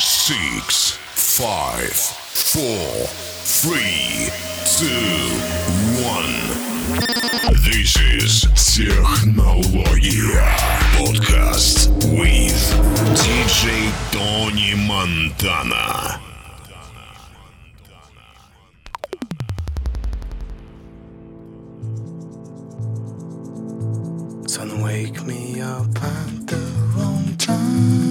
six, five, four, three, two, one. This is Технология. Podcast with DJ Tony Montana. Sun, wake me up. at the wrong time.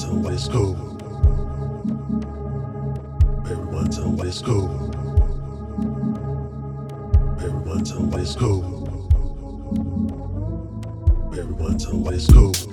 Tell me let's go. Everyone tell me let's. Everyone tell me let's. Everyone me let's go.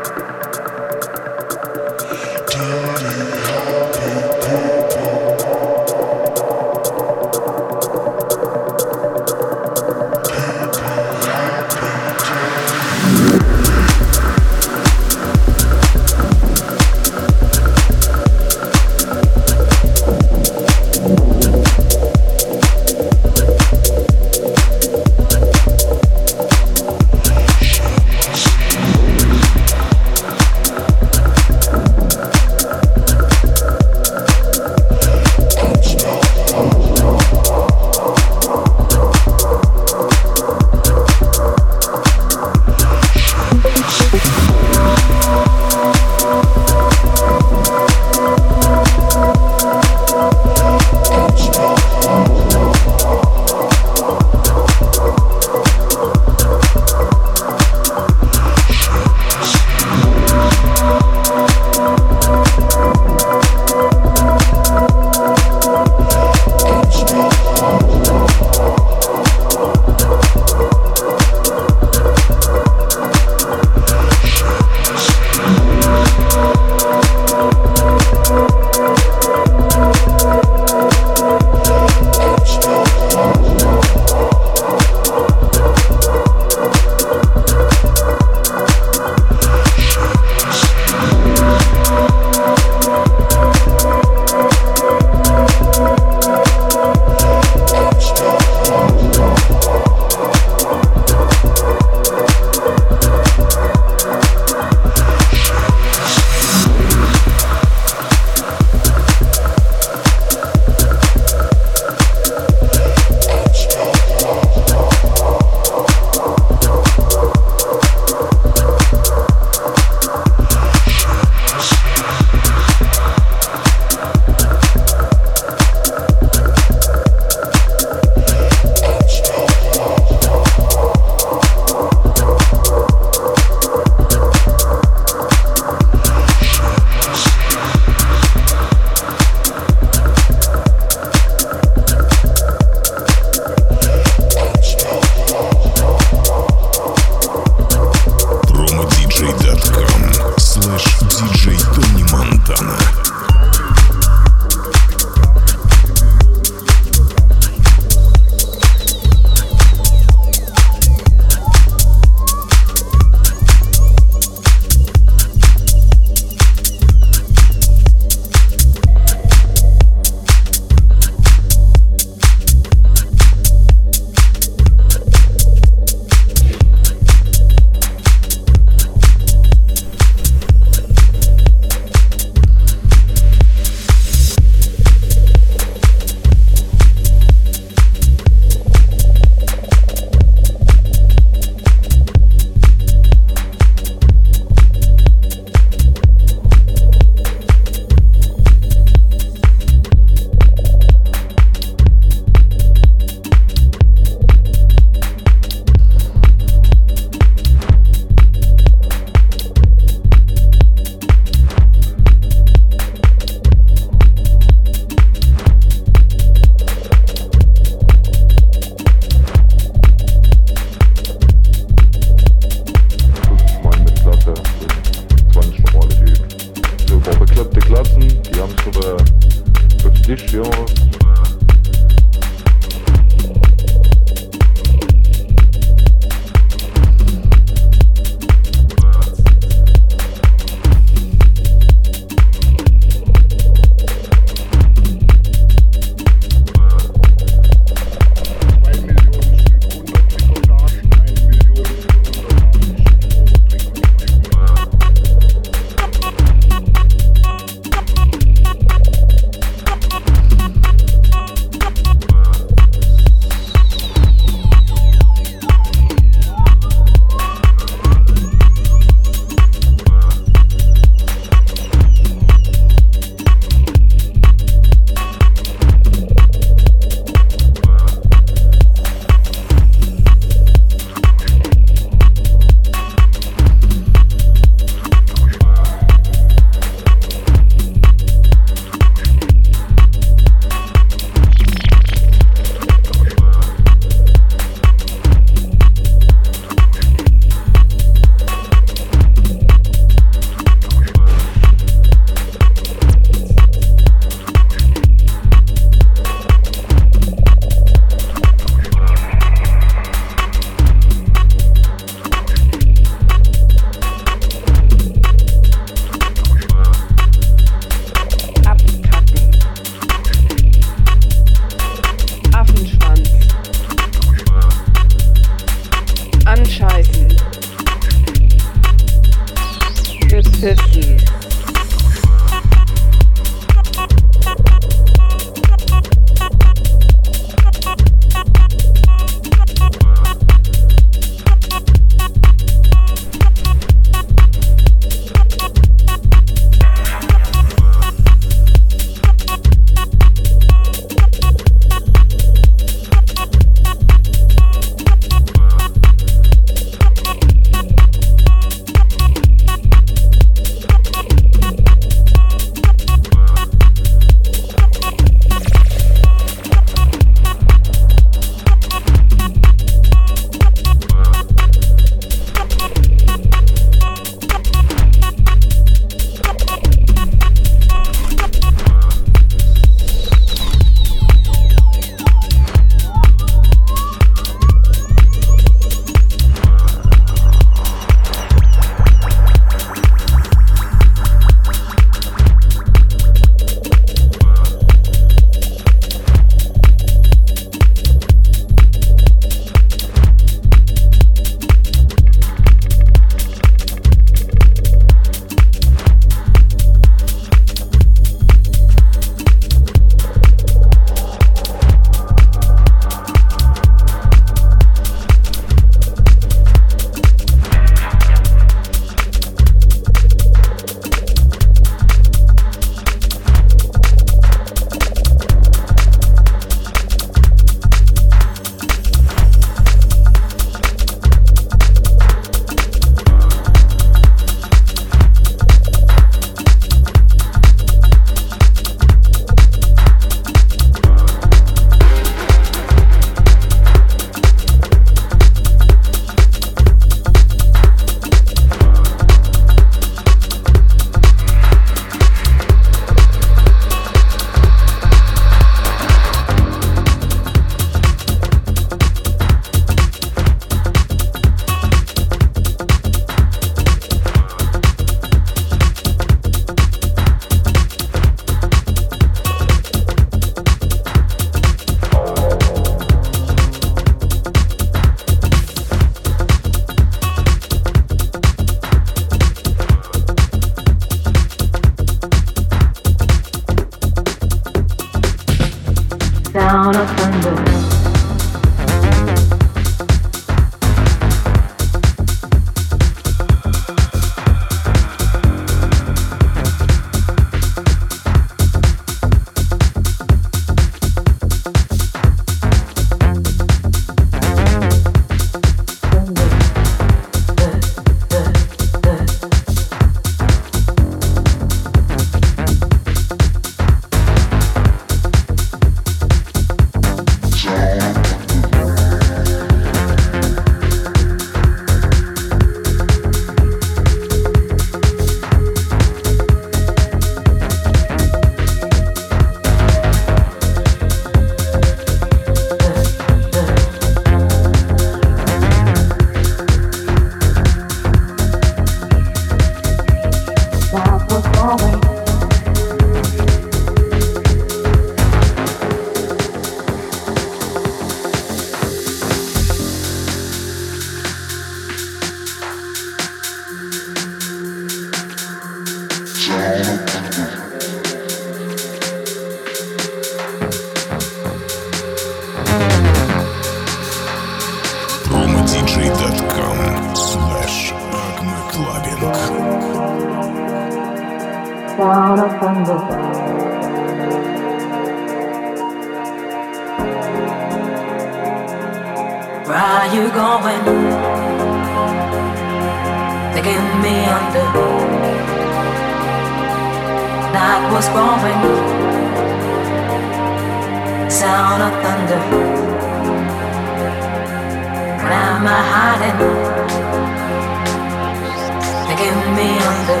taking me under.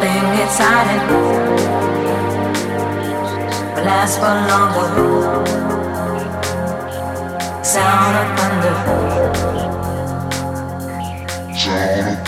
Being excited will last for longer. Sound of thunder. Sound of thunder.